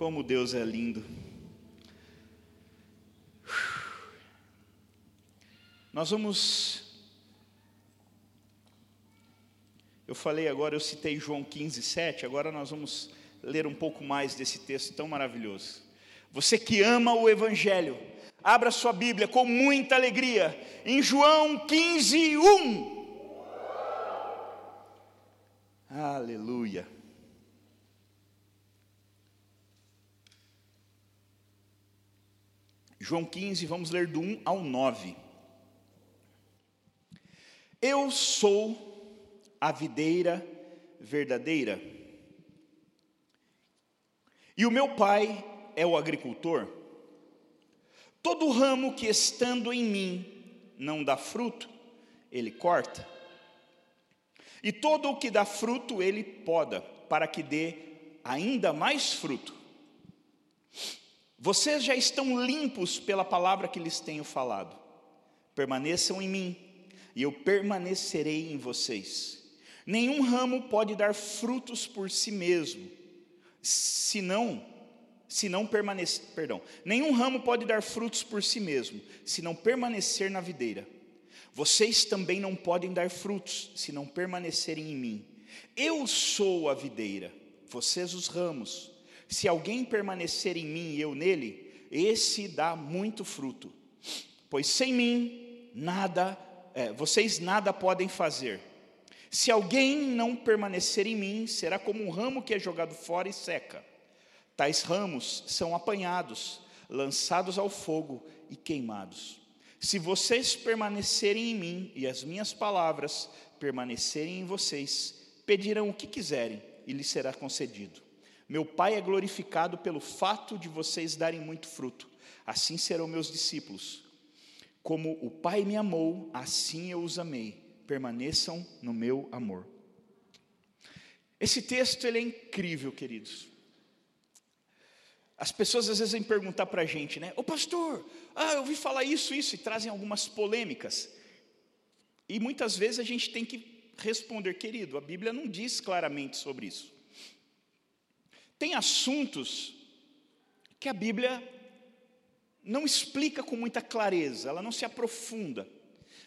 Como Deus é lindo. Nós vamos. Eu falei agora, eu citei João 15, 7, agora nós vamos ler um pouco mais desse texto tão maravilhoso. Você que ama o Evangelho, abra sua Bíblia com muita alegria, em João 15, 1. Aleluia. João 15, vamos ler do 1 ao 9. Eu sou a videira verdadeira, e o meu pai é o agricultor. Todo ramo que estando em mim não dá fruto, ele corta. E todo o que dá fruto, ele poda, para que dê ainda mais fruto. Vocês já estão limpos pela palavra que lhes tenho falado. Permaneçam em mim, e eu permanecerei em vocês. Nenhum ramo pode dar frutos por si mesmo, se não, se não permanecer, perdão, nenhum ramo pode dar frutos por si mesmo, se não permanecer na videira. Vocês também não podem dar frutos, se não permanecerem em mim. Eu sou a videira, vocês os ramos. Se alguém permanecer em mim e eu nele, esse dá muito fruto. Pois sem mim, nada, é, vocês nada podem fazer. Se alguém não permanecer em mim, será como um ramo que é jogado fora e seca. Tais ramos são apanhados, lançados ao fogo e queimados. Se vocês permanecerem em mim e as minhas palavras permanecerem em vocês, pedirão o que quiserem e lhes será concedido. Meu Pai é glorificado pelo fato de vocês darem muito fruto. Assim serão meus discípulos. Como o Pai me amou, assim eu os amei. Permaneçam no meu amor. Esse texto ele é incrível, queridos. As pessoas às vezes vêm perguntar para a gente, né? Ô pastor, ah, eu ouvi falar isso, isso, e trazem algumas polêmicas. E muitas vezes a gente tem que responder, querido, a Bíblia não diz claramente sobre isso. Tem assuntos que a Bíblia não explica com muita clareza, ela não se aprofunda,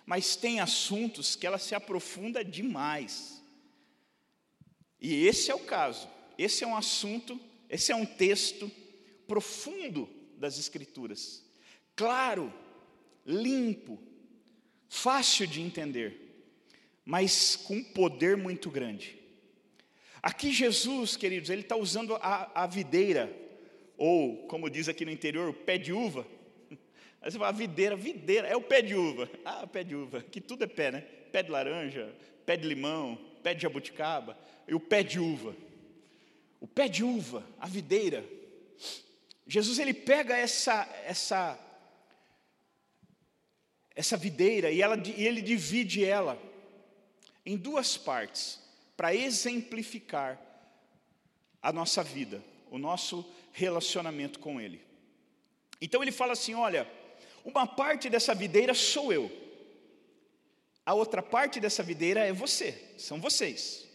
mas tem assuntos que ela se aprofunda demais. E esse é o caso, esse é um assunto, esse é um texto profundo das Escrituras, claro, limpo, fácil de entender, mas com poder muito grande. Aqui Jesus, queridos, ele está usando a, a, videira, ou como diz aqui no interior, o pé de uva. Aí você fala, videira, videira, é o pé de uva. Ah, pé de uva, que tudo é pé, né? Pé de laranja, pé de limão, pé de jabuticaba, e o pé de uva. O pé de uva, a videira. Jesus ele pega essa essa essa videira e, ela, e ele divide ela em duas partes para exemplificar a nossa vida, o nosso relacionamento com Ele. Então ele fala assim: olha, uma parte dessa videira sou eu, a outra parte dessa videira é você, são vocês.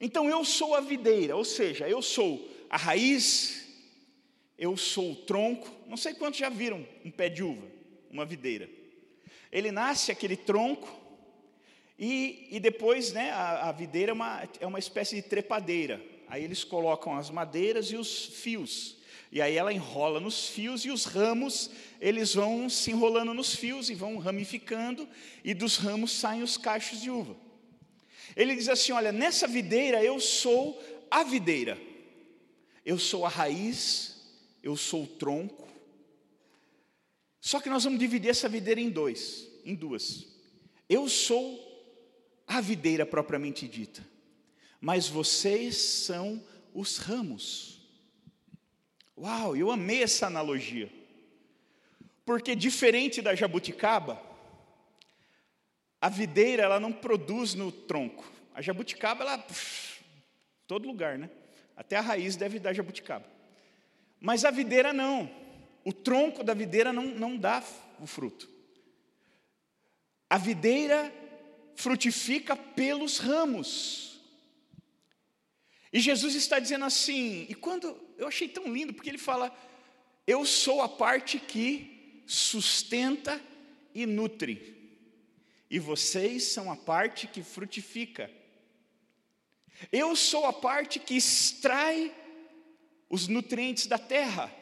Então eu sou a videira, ou seja, eu sou a raiz, eu sou o tronco. Não sei quantos já viram um pé de uva, uma videira. Ele nasce aquele tronco, e, e depois, né, a, a videira é uma, é uma espécie de trepadeira. Aí eles colocam as madeiras e os fios. E aí ela enrola nos fios e os ramos, eles vão se enrolando nos fios e vão ramificando, e dos ramos saem os cachos de uva. Ele diz assim: Olha, nessa videira eu sou a videira, eu sou a raiz, eu sou o tronco. Só que nós vamos dividir essa videira em dois, em duas. Eu sou a videira propriamente dita, mas vocês são os ramos. Uau, eu amei essa analogia, porque diferente da jabuticaba, a videira ela não produz no tronco, a jabuticaba ela puf, todo lugar, né? Até a raiz deve dar jabuticaba, mas a videira não, o tronco da videira não, não dá o fruto. A videira frutifica pelos ramos. E Jesus está dizendo assim, e quando eu achei tão lindo, porque ele fala: Eu sou a parte que sustenta e nutre, e vocês são a parte que frutifica. Eu sou a parte que extrai os nutrientes da terra.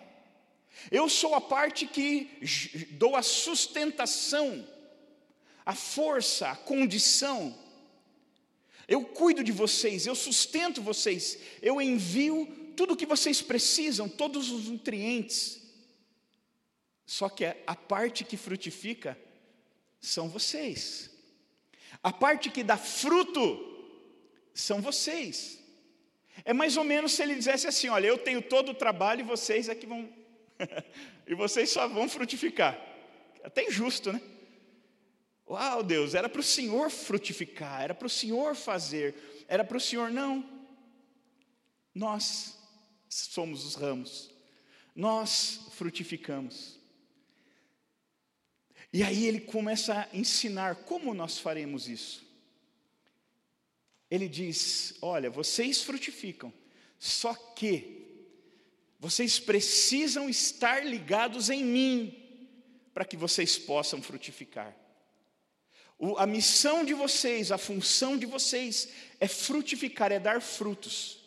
Eu sou a parte que dou a sustentação, a força, a condição. Eu cuido de vocês, eu sustento vocês, eu envio tudo o que vocês precisam, todos os nutrientes. Só que a parte que frutifica são vocês. A parte que dá fruto são vocês. É mais ou menos se ele dissesse assim: olha, eu tenho todo o trabalho e vocês é que vão. e vocês só vão frutificar. Até injusto, né? Uau, Deus, era para o Senhor frutificar, era para o Senhor fazer, era para o Senhor não. Nós somos os ramos, nós frutificamos. E aí ele começa a ensinar como nós faremos isso. Ele diz: Olha, vocês frutificam, só que vocês precisam estar ligados em mim para que vocês possam frutificar. A missão de vocês, a função de vocês é frutificar, é dar frutos.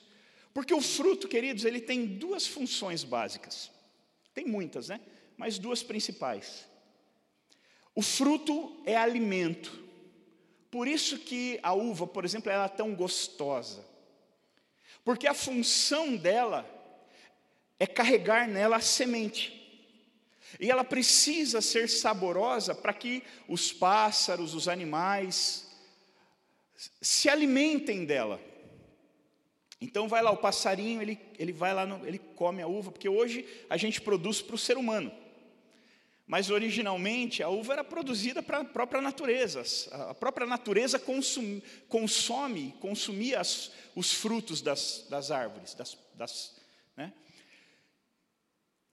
Porque o fruto, queridos, ele tem duas funções básicas. Tem muitas, né? Mas duas principais. O fruto é alimento. Por isso que a uva, por exemplo, ela é tão gostosa. Porque a função dela é carregar nela a semente. E ela precisa ser saborosa para que os pássaros, os animais, se alimentem dela. Então vai lá, o passarinho, ele, ele vai lá, no, ele come a uva, porque hoje a gente produz para o ser humano. Mas originalmente a uva era produzida para a própria natureza. A própria natureza consum, consome, consumia as, os frutos das, das árvores. Das, das, né?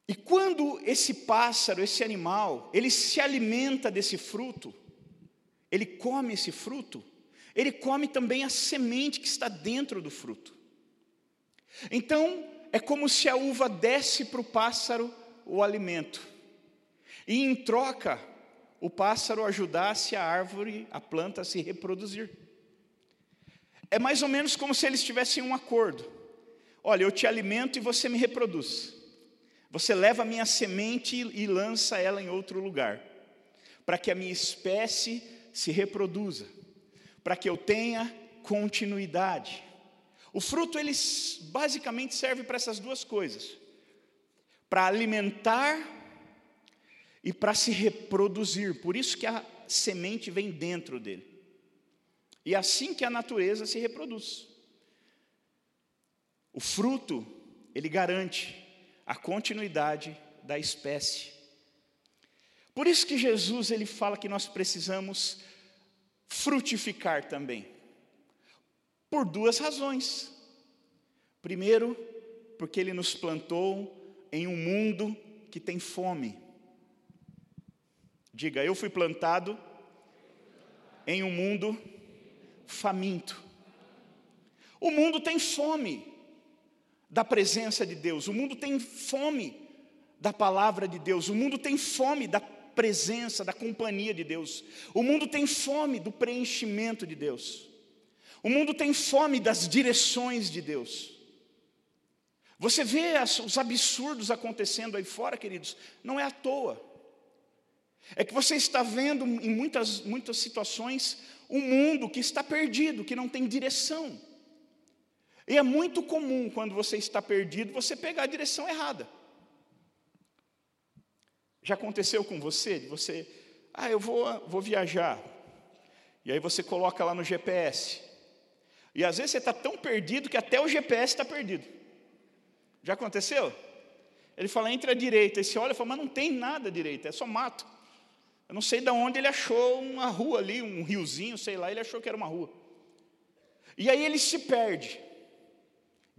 E quando esse pássaro, esse animal, ele se alimenta desse fruto, ele come esse fruto, ele come também a semente que está dentro do fruto. Então, é como se a uva desse para o pássaro o alimento. E em troca, o pássaro ajudasse a árvore, a planta a se reproduzir. É mais ou menos como se eles tivessem um acordo. Olha, eu te alimento e você me reproduz. Você leva a minha semente e lança ela em outro lugar, para que a minha espécie se reproduza, para que eu tenha continuidade. O fruto ele basicamente serve para essas duas coisas: para alimentar e para se reproduzir. Por isso que a semente vem dentro dele. E é assim que a natureza se reproduz. O fruto, ele garante a continuidade da espécie. Por isso que Jesus ele fala que nós precisamos frutificar também. Por duas razões. Primeiro, porque ele nos plantou em um mundo que tem fome. Diga, eu fui plantado em um mundo faminto. O mundo tem fome da presença de Deus, o mundo tem fome da palavra de Deus, o mundo tem fome da presença, da companhia de Deus, o mundo tem fome do preenchimento de Deus, o mundo tem fome das direções de Deus. Você vê os absurdos acontecendo aí fora, queridos, não é à toa. É que você está vendo em muitas, muitas situações um mundo que está perdido, que não tem direção. E é muito comum, quando você está perdido, você pegar a direção errada. Já aconteceu com você? Você, ah, eu vou, vou viajar. E aí você coloca lá no GPS. E às vezes você está tão perdido que até o GPS está perdido. Já aconteceu? Ele fala, entre à direita. E você olha e fala, mas não tem nada à direita, é só mato. Eu não sei de onde ele achou uma rua ali, um riozinho, sei lá, ele achou que era uma rua. E aí ele se perde.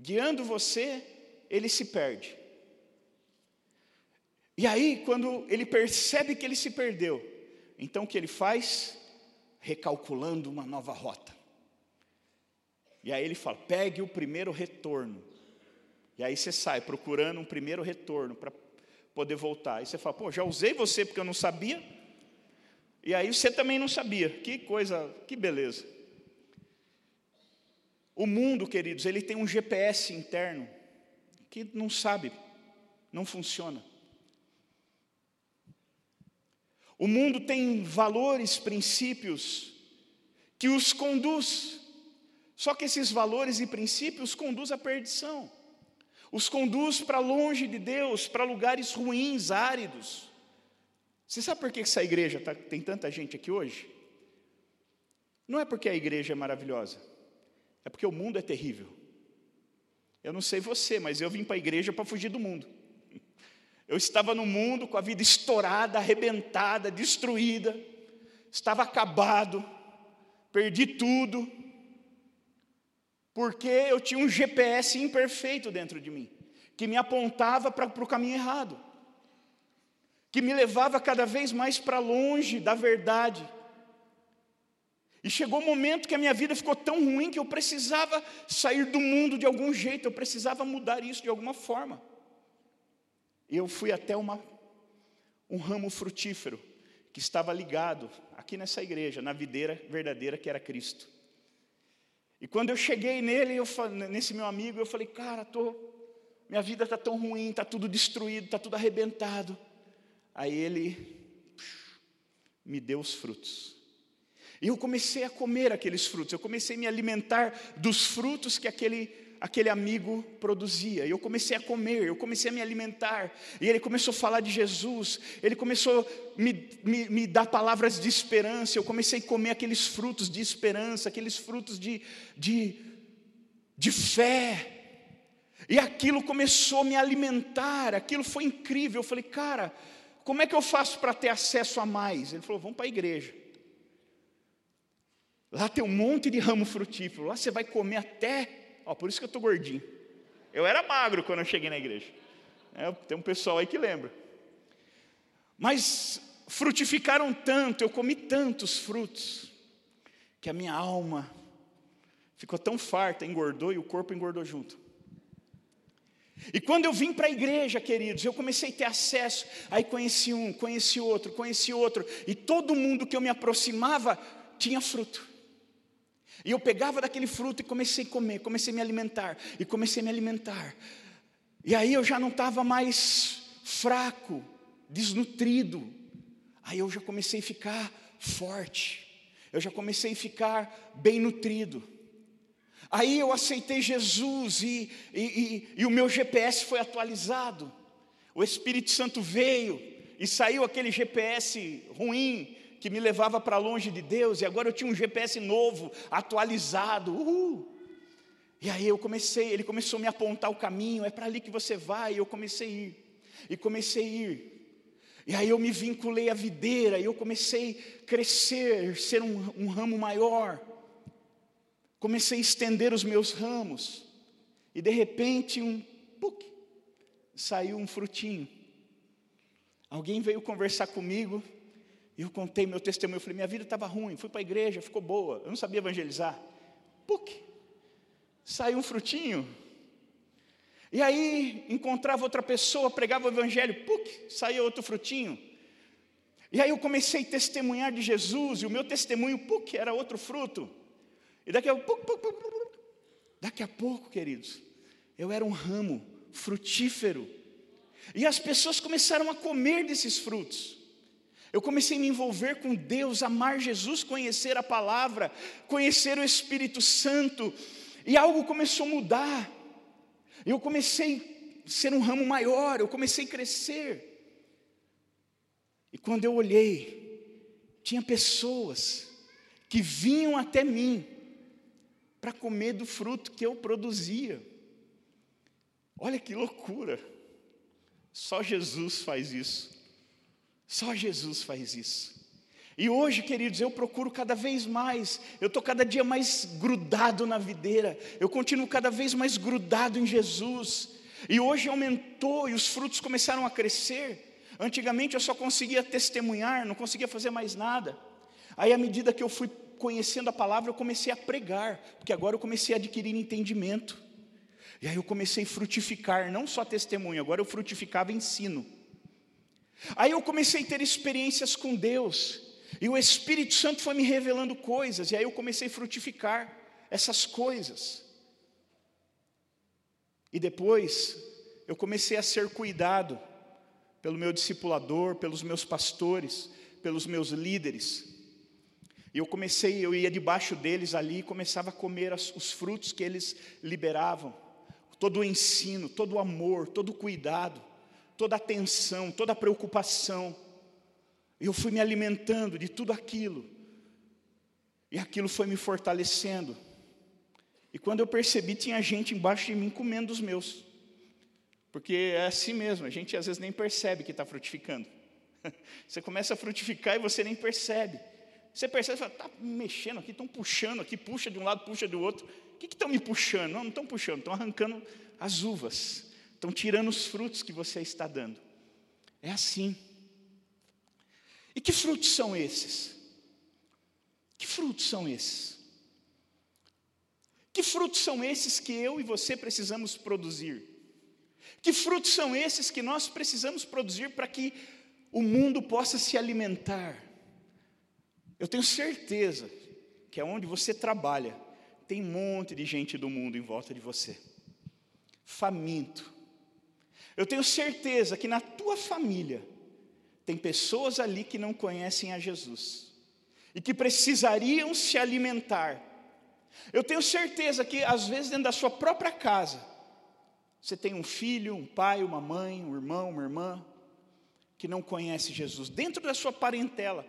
Guiando você, ele se perde. E aí, quando ele percebe que ele se perdeu, então o que ele faz? Recalculando uma nova rota. E aí ele fala: pegue o primeiro retorno. E aí você sai procurando um primeiro retorno para poder voltar. Aí você fala: pô, já usei você porque eu não sabia. E aí você também não sabia. Que coisa, que beleza. O mundo, queridos, ele tem um GPS interno que não sabe, não funciona. O mundo tem valores, princípios que os conduz. Só que esses valores e princípios conduz à perdição. Os conduz para longe de Deus, para lugares ruins, áridos. Você sabe por que essa igreja tá, tem tanta gente aqui hoje? Não é porque a igreja é maravilhosa, é porque o mundo é terrível. Eu não sei você, mas eu vim para a igreja para fugir do mundo. Eu estava no mundo com a vida estourada, arrebentada, destruída, estava acabado, perdi tudo, porque eu tinha um GPS imperfeito dentro de mim, que me apontava para o caminho errado, que me levava cada vez mais para longe da verdade. E chegou o um momento que a minha vida ficou tão ruim que eu precisava sair do mundo de algum jeito, eu precisava mudar isso de alguma forma. E eu fui até uma, um ramo frutífero que estava ligado aqui nessa igreja, na videira verdadeira que era Cristo. E quando eu cheguei nele, eu, nesse meu amigo, eu falei, cara, tô, minha vida está tão ruim, está tudo destruído, está tudo arrebentado. Aí ele me deu os frutos. E eu comecei a comer aqueles frutos, eu comecei a me alimentar dos frutos que aquele aquele amigo produzia. E eu comecei a comer, eu comecei a me alimentar. E ele começou a falar de Jesus, ele começou a me, me, me dar palavras de esperança. Eu comecei a comer aqueles frutos de esperança, aqueles frutos de, de, de fé. E aquilo começou a me alimentar, aquilo foi incrível. Eu falei, cara, como é que eu faço para ter acesso a mais? Ele falou, vamos para a igreja. Lá tem um monte de ramo frutífero, lá você vai comer até Ó, por isso que eu estou gordinho. Eu era magro quando eu cheguei na igreja. É, tem um pessoal aí que lembra. Mas frutificaram tanto, eu comi tantos frutos, que a minha alma ficou tão farta, engordou e o corpo engordou junto. E quando eu vim para a igreja, queridos, eu comecei a ter acesso, aí conheci um, conheci outro, conheci outro, e todo mundo que eu me aproximava tinha fruto. E eu pegava daquele fruto e comecei a comer, comecei a me alimentar, e comecei a me alimentar. E aí eu já não estava mais fraco, desnutrido. Aí eu já comecei a ficar forte. Eu já comecei a ficar bem nutrido. Aí eu aceitei Jesus e, e, e, e o meu GPS foi atualizado. O Espírito Santo veio e saiu aquele GPS ruim que me levava para longe de Deus, e agora eu tinha um GPS novo, atualizado. Uhul. E aí eu comecei, ele começou a me apontar o caminho, é para ali que você vai, e eu comecei a ir, e comecei a ir. E aí eu me vinculei à videira, e eu comecei a crescer, ser um, um ramo maior. Comecei a estender os meus ramos, e de repente um puc, saiu um frutinho. Alguém veio conversar comigo, eu contei meu testemunho, eu falei, minha vida estava ruim, fui para a igreja, ficou boa, eu não sabia evangelizar. Puc, saiu um frutinho. E aí encontrava outra pessoa, pregava o evangelho, puc, saiu outro frutinho. E aí eu comecei a testemunhar de Jesus, e o meu testemunho, puc, era outro fruto. E daqui a pouco, daqui a pouco, queridos, eu era um ramo frutífero. E as pessoas começaram a comer desses frutos. Eu comecei a me envolver com Deus, amar Jesus, conhecer a palavra, conhecer o Espírito Santo, e algo começou a mudar. Eu comecei a ser um ramo maior, eu comecei a crescer. E quando eu olhei, tinha pessoas que vinham até mim para comer do fruto que eu produzia. Olha que loucura! Só Jesus faz isso. Só Jesus faz isso. E hoje, queridos, eu procuro cada vez mais, eu estou cada dia mais grudado na videira, eu continuo cada vez mais grudado em Jesus. E hoje aumentou e os frutos começaram a crescer. Antigamente eu só conseguia testemunhar, não conseguia fazer mais nada. Aí, à medida que eu fui conhecendo a palavra, eu comecei a pregar, porque agora eu comecei a adquirir entendimento. E aí eu comecei a frutificar, não só testemunho, agora eu frutificava ensino. Aí eu comecei a ter experiências com Deus, e o Espírito Santo foi me revelando coisas, e aí eu comecei a frutificar essas coisas. E depois eu comecei a ser cuidado pelo meu discipulador, pelos meus pastores, pelos meus líderes. E eu comecei, eu ia debaixo deles ali e começava a comer as, os frutos que eles liberavam. Todo o ensino, todo o amor, todo o cuidado, toda a atenção, toda a preocupação. Eu fui me alimentando de tudo aquilo. E aquilo foi me fortalecendo. E quando eu percebi, tinha gente embaixo de mim comendo os meus. Porque é assim mesmo, a gente às vezes nem percebe que está frutificando. Você começa a frutificar e você nem percebe. Você percebe, está mexendo aqui, estão puxando aqui, puxa de um lado, puxa do outro. O que estão me puxando? Não, não estão puxando, estão arrancando as uvas, estão tirando os frutos que você está dando. É assim. E que frutos são esses? Que frutos são esses? Que frutos são esses que eu e você precisamos produzir? Que frutos são esses que nós precisamos produzir para que o mundo possa se alimentar? Eu tenho certeza que aonde você trabalha, tem um monte de gente do mundo em volta de você, faminto. Eu tenho certeza que na tua família tem pessoas ali que não conhecem a Jesus e que precisariam se alimentar. Eu tenho certeza que às vezes dentro da sua própria casa, você tem um filho, um pai, uma mãe, um irmão, uma irmã que não conhece Jesus. Dentro da sua parentela,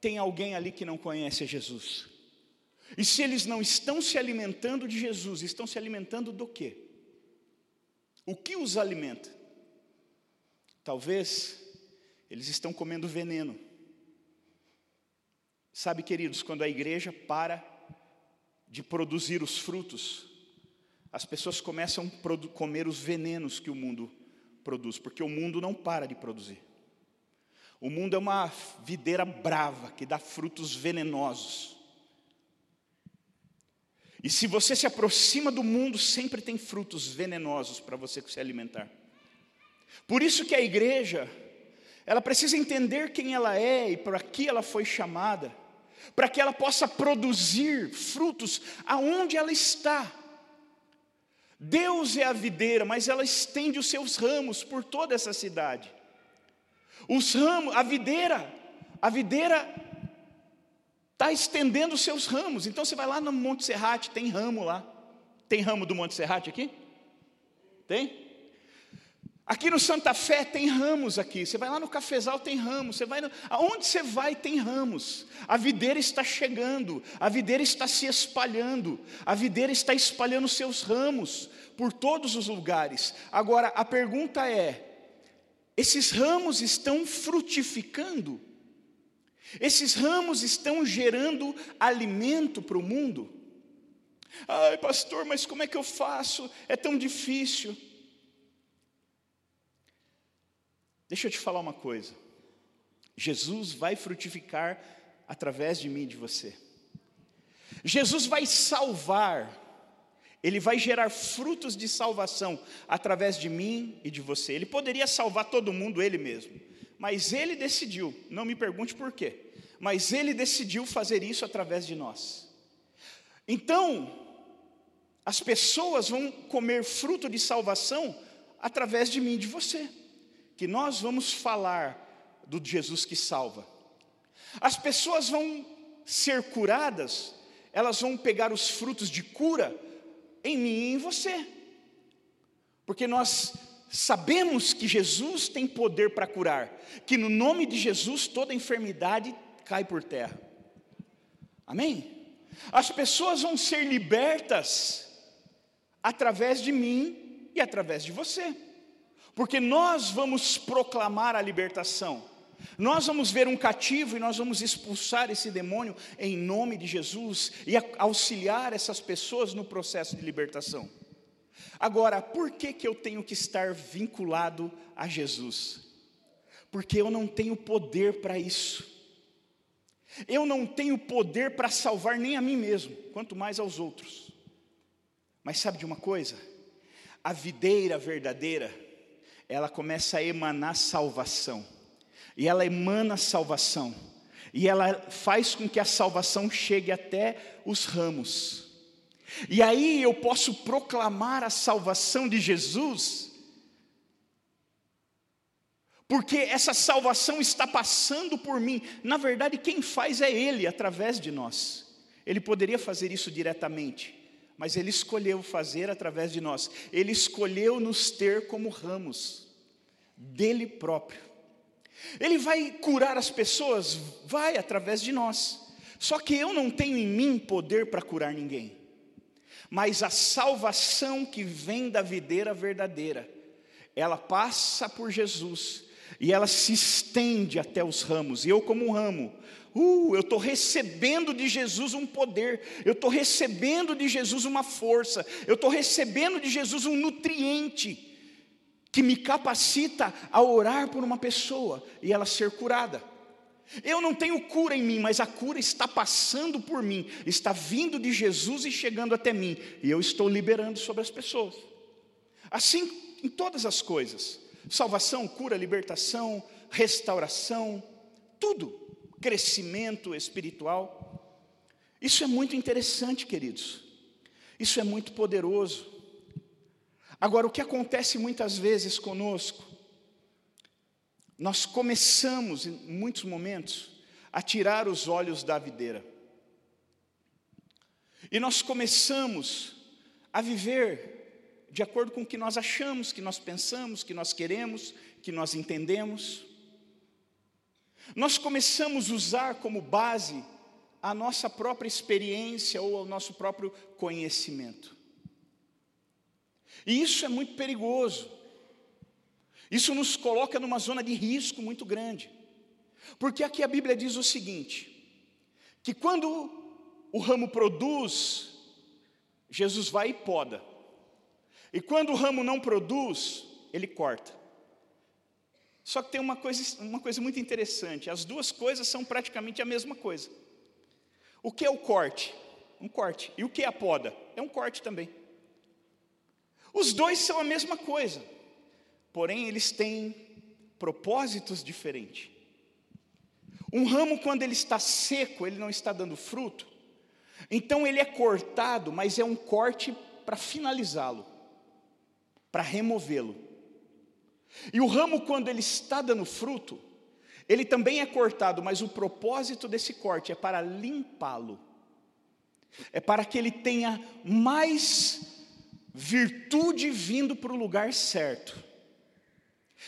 tem alguém ali que não conhece a Jesus. E se eles não estão se alimentando de Jesus, estão se alimentando do quê? O que os alimenta? Talvez eles estão comendo veneno. Sabe, queridos, quando a igreja para de produzir os frutos, as pessoas começam a comer os venenos que o mundo produz, porque o mundo não para de produzir. O mundo é uma videira brava que dá frutos venenosos. E se você se aproxima do mundo, sempre tem frutos venenosos para você se alimentar. Por isso que a igreja, ela precisa entender quem ela é e para que ela foi chamada, para que ela possa produzir frutos aonde ela está. Deus é a videira, mas ela estende os seus ramos por toda essa cidade. Os ramos, a videira, a videira está estendendo os seus ramos. Então você vai lá no Monte Serrate, tem ramo lá. Tem ramo do Monte Serrate aqui? Tem? Aqui no Santa Fé tem ramos aqui. Você vai lá no Cafezal tem ramos. Você vai no... aonde você vai tem ramos. A videira está chegando. A videira está se espalhando. A videira está espalhando seus ramos por todos os lugares. Agora a pergunta é: esses ramos estão frutificando, esses ramos estão gerando alimento para o mundo. Ai, pastor, mas como é que eu faço? É tão difícil. Deixa eu te falar uma coisa. Jesus vai frutificar através de mim e de você. Jesus vai salvar ele vai gerar frutos de salvação através de mim e de você. Ele poderia salvar todo mundo ele mesmo, mas ele decidiu, não me pergunte por quê, mas ele decidiu fazer isso através de nós. Então, as pessoas vão comer fruto de salvação através de mim e de você, que nós vamos falar do Jesus que salva. As pessoas vão ser curadas, elas vão pegar os frutos de cura em mim e em você. Porque nós sabemos que Jesus tem poder para curar, que no nome de Jesus toda enfermidade cai por terra. Amém? As pessoas vão ser libertas através de mim e através de você, porque nós vamos proclamar a libertação. Nós vamos ver um cativo e nós vamos expulsar esse demônio em nome de Jesus e auxiliar essas pessoas no processo de libertação. Agora, por que, que eu tenho que estar vinculado a Jesus? Porque eu não tenho poder para isso. Eu não tenho poder para salvar nem a mim mesmo, quanto mais aos outros. Mas sabe de uma coisa? A videira verdadeira, ela começa a emanar salvação. E ela emana salvação. E ela faz com que a salvação chegue até os ramos. E aí eu posso proclamar a salvação de Jesus, porque essa salvação está passando por mim. Na verdade, quem faz é Ele através de nós. Ele poderia fazer isso diretamente, mas Ele escolheu fazer através de nós. Ele escolheu nos ter como ramos dele próprio. Ele vai curar as pessoas, vai através de nós. Só que eu não tenho em mim poder para curar ninguém. Mas a salvação que vem da videira verdadeira, ela passa por Jesus e ela se estende até os ramos. E eu, como um ramo, uh, eu estou recebendo de Jesus um poder, eu estou recebendo de Jesus uma força, eu estou recebendo de Jesus um nutriente que me capacita a orar por uma pessoa e ela ser curada. Eu não tenho cura em mim, mas a cura está passando por mim, está vindo de Jesus e chegando até mim, e eu estou liberando sobre as pessoas. Assim em todas as coisas: salvação, cura, libertação, restauração, tudo, crescimento espiritual. Isso é muito interessante, queridos. Isso é muito poderoso. Agora, o que acontece muitas vezes conosco nós começamos, em muitos momentos, a tirar os olhos da videira. E nós começamos a viver de acordo com o que nós achamos, que nós pensamos, que nós queremos, que nós entendemos. Nós começamos a usar como base a nossa própria experiência ou o nosso próprio conhecimento. E isso é muito perigoso. Isso nos coloca numa zona de risco muito grande. Porque aqui a Bíblia diz o seguinte: que quando o ramo produz, Jesus vai e poda. E quando o ramo não produz, ele corta. Só que tem uma coisa, uma coisa muito interessante: as duas coisas são praticamente a mesma coisa. O que é o corte? Um corte. E o que é a poda? É um corte também. Os dois são a mesma coisa porém eles têm propósitos diferentes. Um ramo, quando ele está seco, ele não está dando fruto, então ele é cortado, mas é um corte para finalizá-lo, para removê-lo. E o ramo, quando ele está dando fruto, ele também é cortado, mas o propósito desse corte é para limpá-lo, é para que ele tenha mais virtude vindo para o lugar certo.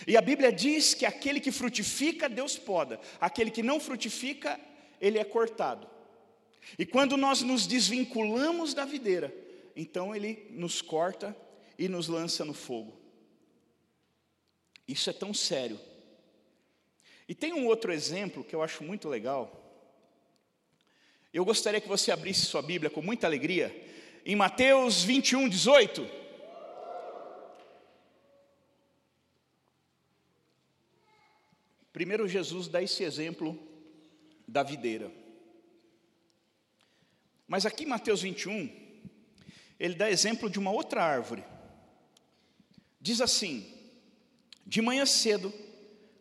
E a Bíblia diz que aquele que frutifica, Deus poda, aquele que não frutifica, ele é cortado. E quando nós nos desvinculamos da videira, então ele nos corta e nos lança no fogo. Isso é tão sério. E tem um outro exemplo que eu acho muito legal. Eu gostaria que você abrisse sua Bíblia com muita alegria, em Mateus 21, 18. Primeiro, Jesus dá esse exemplo da videira. Mas aqui em Mateus 21, ele dá exemplo de uma outra árvore. Diz assim: De manhã cedo,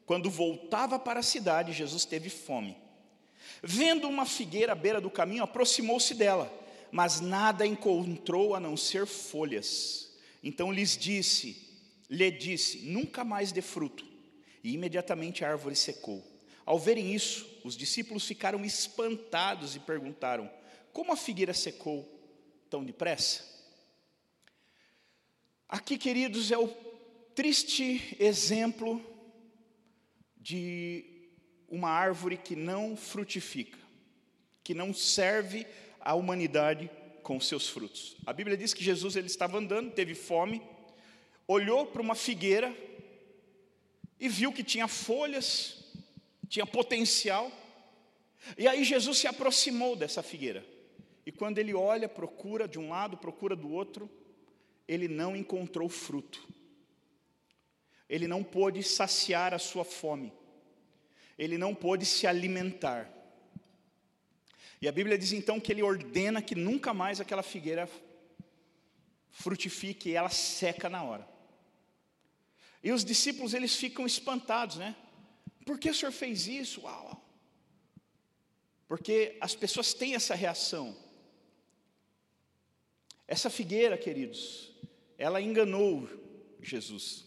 quando voltava para a cidade, Jesus teve fome. Vendo uma figueira à beira do caminho, aproximou-se dela, mas nada encontrou a não ser folhas. Então lhes disse, lhe disse: Nunca mais dê fruto e imediatamente a árvore secou. Ao verem isso, os discípulos ficaram espantados e perguntaram: Como a figueira secou tão depressa? Aqui, queridos, é o triste exemplo de uma árvore que não frutifica, que não serve à humanidade com seus frutos. A Bíblia diz que Jesus ele estava andando, teve fome, olhou para uma figueira e viu que tinha folhas, tinha potencial. E aí Jesus se aproximou dessa figueira. E quando ele olha, procura de um lado, procura do outro, ele não encontrou fruto. Ele não pôde saciar a sua fome. Ele não pôde se alimentar. E a Bíblia diz então que ele ordena que nunca mais aquela figueira frutifique e ela seca na hora. E os discípulos eles ficam espantados, né? Por que o senhor fez isso? Uau! Porque as pessoas têm essa reação. Essa figueira, queridos, ela enganou Jesus,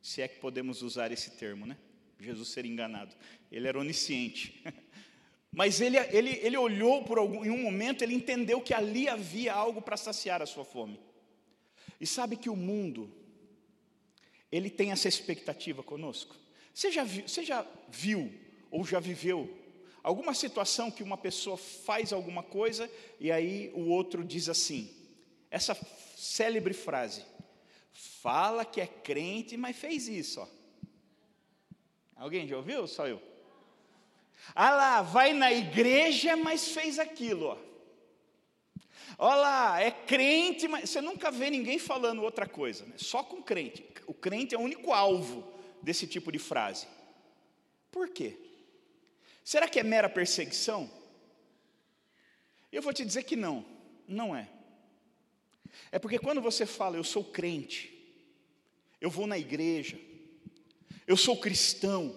se é que podemos usar esse termo, né? Jesus ser enganado. Ele era onisciente. Mas ele, ele, ele olhou por algum, em um momento, ele entendeu que ali havia algo para saciar a sua fome. E sabe que o mundo, ele tem essa expectativa conosco. Você já viu, você já viu ou já viveu alguma situação que uma pessoa faz alguma coisa e aí o outro diz assim, essa célebre frase, fala que é crente, mas fez isso, ó. Alguém já ouviu? Só eu. Ah lá, vai na igreja, mas fez aquilo, ó. Olha lá, é crente, mas você nunca vê ninguém falando outra coisa, né? só com crente. O crente é o único alvo desse tipo de frase. Por quê? Será que é mera perseguição? Eu vou te dizer que não, não é. É porque quando você fala, eu sou crente, eu vou na igreja, eu sou cristão,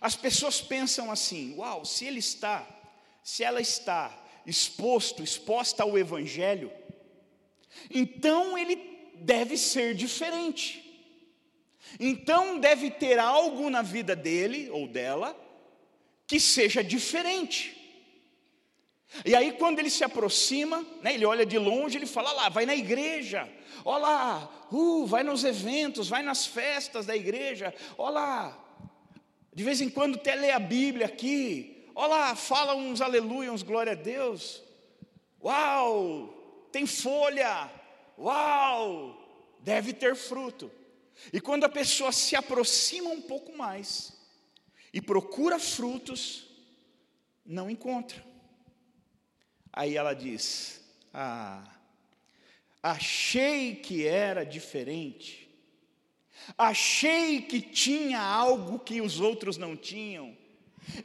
as pessoas pensam assim: uau, se ele está, se ela está exposto, exposta ao Evangelho, então ele deve ser diferente. Então deve ter algo na vida dele ou dela que seja diferente. E aí, quando ele se aproxima, né, ele olha de longe, ele fala lá, vai na igreja, olha lá, uh, vai nos eventos, vai nas festas da igreja, olha lá, de vez em quando até lê a Bíblia aqui. Olha lá, fala uns aleluia, uns glória a Deus. Uau, tem folha. Uau, deve ter fruto. E quando a pessoa se aproxima um pouco mais e procura frutos, não encontra. Aí ela diz: Ah, achei que era diferente. Achei que tinha algo que os outros não tinham.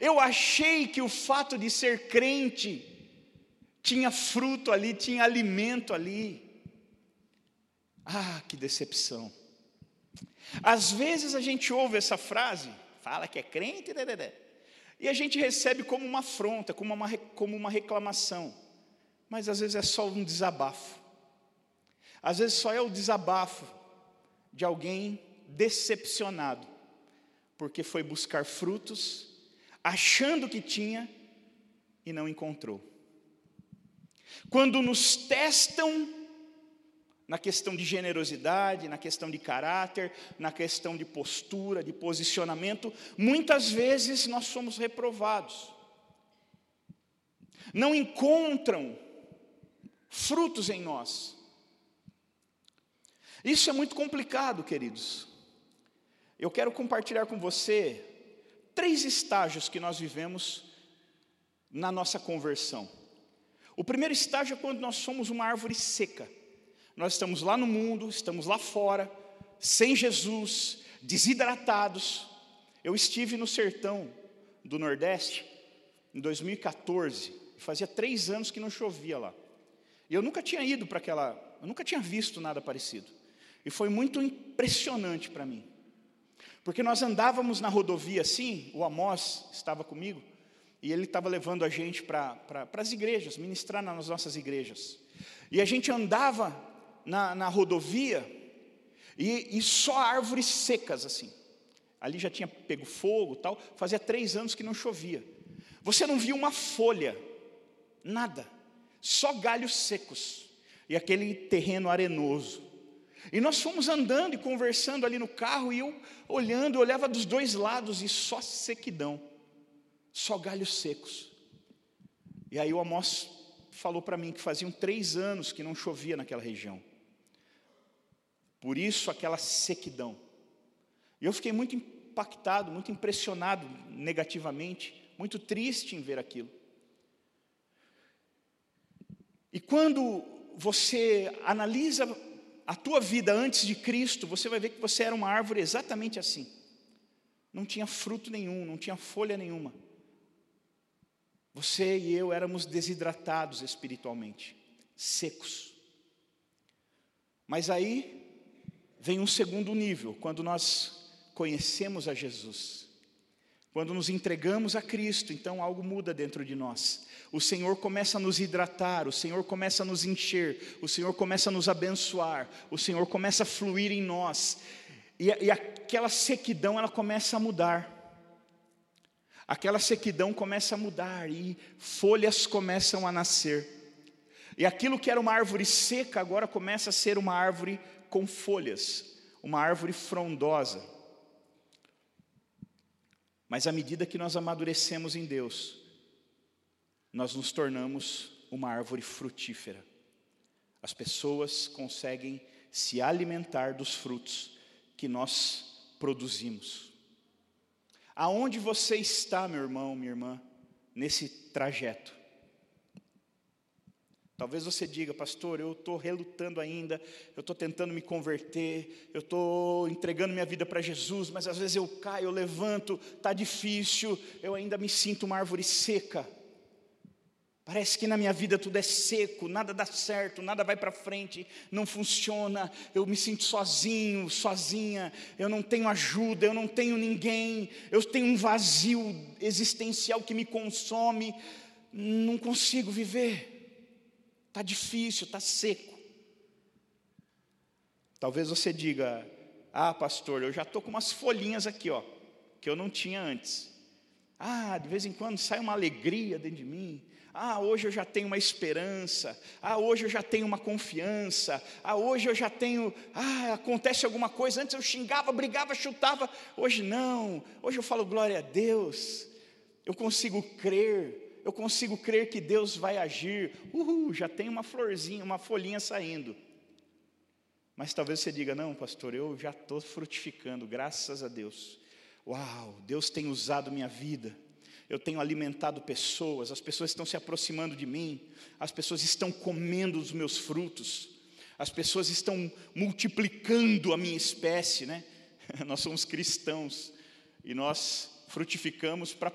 Eu achei que o fato de ser crente tinha fruto ali, tinha alimento ali. Ah, que decepção. Às vezes a gente ouve essa frase, fala que é crente, e a gente recebe como uma afronta, como uma, como uma reclamação, mas às vezes é só um desabafo. Às vezes só é o desabafo de alguém decepcionado, porque foi buscar frutos, achando que tinha e não encontrou. Quando nos testam na questão de generosidade, na questão de caráter, na questão de postura, de posicionamento, muitas vezes nós somos reprovados. Não encontram frutos em nós. Isso é muito complicado, queridos. Eu quero compartilhar com você três estágios que nós vivemos na nossa conversão. O primeiro estágio é quando nós somos uma árvore seca. Nós estamos lá no mundo, estamos lá fora, sem Jesus, desidratados. Eu estive no sertão do Nordeste em 2014, fazia três anos que não chovia lá. E eu nunca tinha ido para aquela, eu nunca tinha visto nada parecido. E foi muito impressionante para mim. Porque nós andávamos na rodovia assim, o Amós estava comigo, e ele estava levando a gente para pra, as igrejas, ministrar nas nossas igrejas. E a gente andava na, na rodovia, e, e só árvores secas assim. Ali já tinha pego fogo tal, fazia três anos que não chovia. Você não via uma folha, nada, só galhos secos, e aquele terreno arenoso. E nós fomos andando e conversando ali no carro, e eu olhando, eu olhava dos dois lados e só sequidão, só galhos secos. E aí o Amós falou para mim que faziam três anos que não chovia naquela região. Por isso aquela sequidão. E eu fiquei muito impactado, muito impressionado negativamente, muito triste em ver aquilo. E quando você analisa a tua vida antes de Cristo, você vai ver que você era uma árvore exatamente assim. Não tinha fruto nenhum, não tinha folha nenhuma. Você e eu éramos desidratados espiritualmente, secos. Mas aí vem um segundo nível, quando nós conhecemos a Jesus. Quando nos entregamos a Cristo, então algo muda dentro de nós. O Senhor começa a nos hidratar, o Senhor começa a nos encher, o Senhor começa a nos abençoar, o Senhor começa a fluir em nós. E, e aquela sequidão ela começa a mudar. Aquela sequidão começa a mudar e folhas começam a nascer. E aquilo que era uma árvore seca agora começa a ser uma árvore com folhas, uma árvore frondosa. Mas à medida que nós amadurecemos em Deus, nós nos tornamos uma árvore frutífera. As pessoas conseguem se alimentar dos frutos que nós produzimos. Aonde você está, meu irmão, minha irmã, nesse trajeto? Talvez você diga, pastor, eu estou relutando ainda, eu estou tentando me converter, eu estou entregando minha vida para Jesus, mas às vezes eu caio, eu levanto, está difícil, eu ainda me sinto uma árvore seca. Parece que na minha vida tudo é seco, nada dá certo, nada vai para frente, não funciona, eu me sinto sozinho, sozinha, eu não tenho ajuda, eu não tenho ninguém, eu tenho um vazio existencial que me consome, não consigo viver. Está difícil, está seco. Talvez você diga: Ah, pastor, eu já estou com umas folhinhas aqui, ó, que eu não tinha antes. Ah, de vez em quando sai uma alegria dentro de mim. Ah, hoje eu já tenho uma esperança. Ah, hoje eu já tenho uma confiança. Ah, hoje eu já tenho. Ah, acontece alguma coisa. Antes eu xingava, brigava, chutava. Hoje não. Hoje eu falo glória a Deus. Eu consigo crer eu consigo crer que Deus vai agir. Uhul, já tem uma florzinha, uma folhinha saindo. Mas talvez você diga: não, pastor, eu já estou frutificando, graças a Deus. Uau, Deus tem usado minha vida. Eu tenho alimentado pessoas, as pessoas estão se aproximando de mim, as pessoas estão comendo os meus frutos, as pessoas estão multiplicando a minha espécie, né? Nós somos cristãos e nós frutificamos para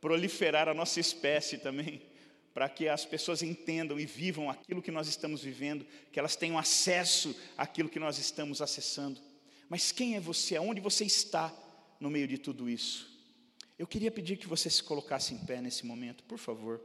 proliferar a nossa espécie também, para que as pessoas entendam e vivam aquilo que nós estamos vivendo, que elas tenham acesso àquilo que nós estamos acessando. Mas quem é você? Aonde você está no meio de tudo isso? Eu queria pedir que você se colocasse em pé nesse momento, por favor.